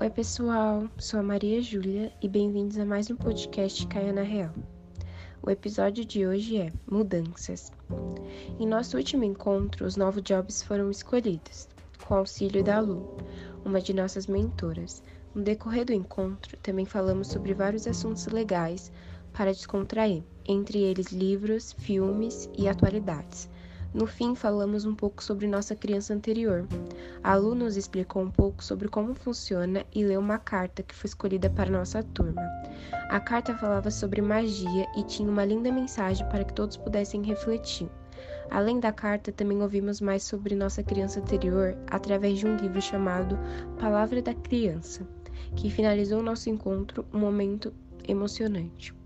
Oi, pessoal, sou a Maria Júlia e bem-vindos a mais um podcast Caia na Real. O episódio de hoje é Mudanças. Em nosso último encontro, os novos jobs foram escolhidos, com auxílio da Lu, uma de nossas mentoras. No decorrer do encontro, também falamos sobre vários assuntos legais para descontrair, entre eles livros, filmes e atualidades. No fim, falamos um pouco sobre nossa criança anterior. A Lu nos explicou um pouco sobre como funciona e leu uma carta que foi escolhida para nossa turma. A carta falava sobre magia e tinha uma linda mensagem para que todos pudessem refletir. Além da carta, também ouvimos mais sobre nossa criança anterior através de um livro chamado Palavra da Criança, que finalizou nosso encontro um momento emocionante.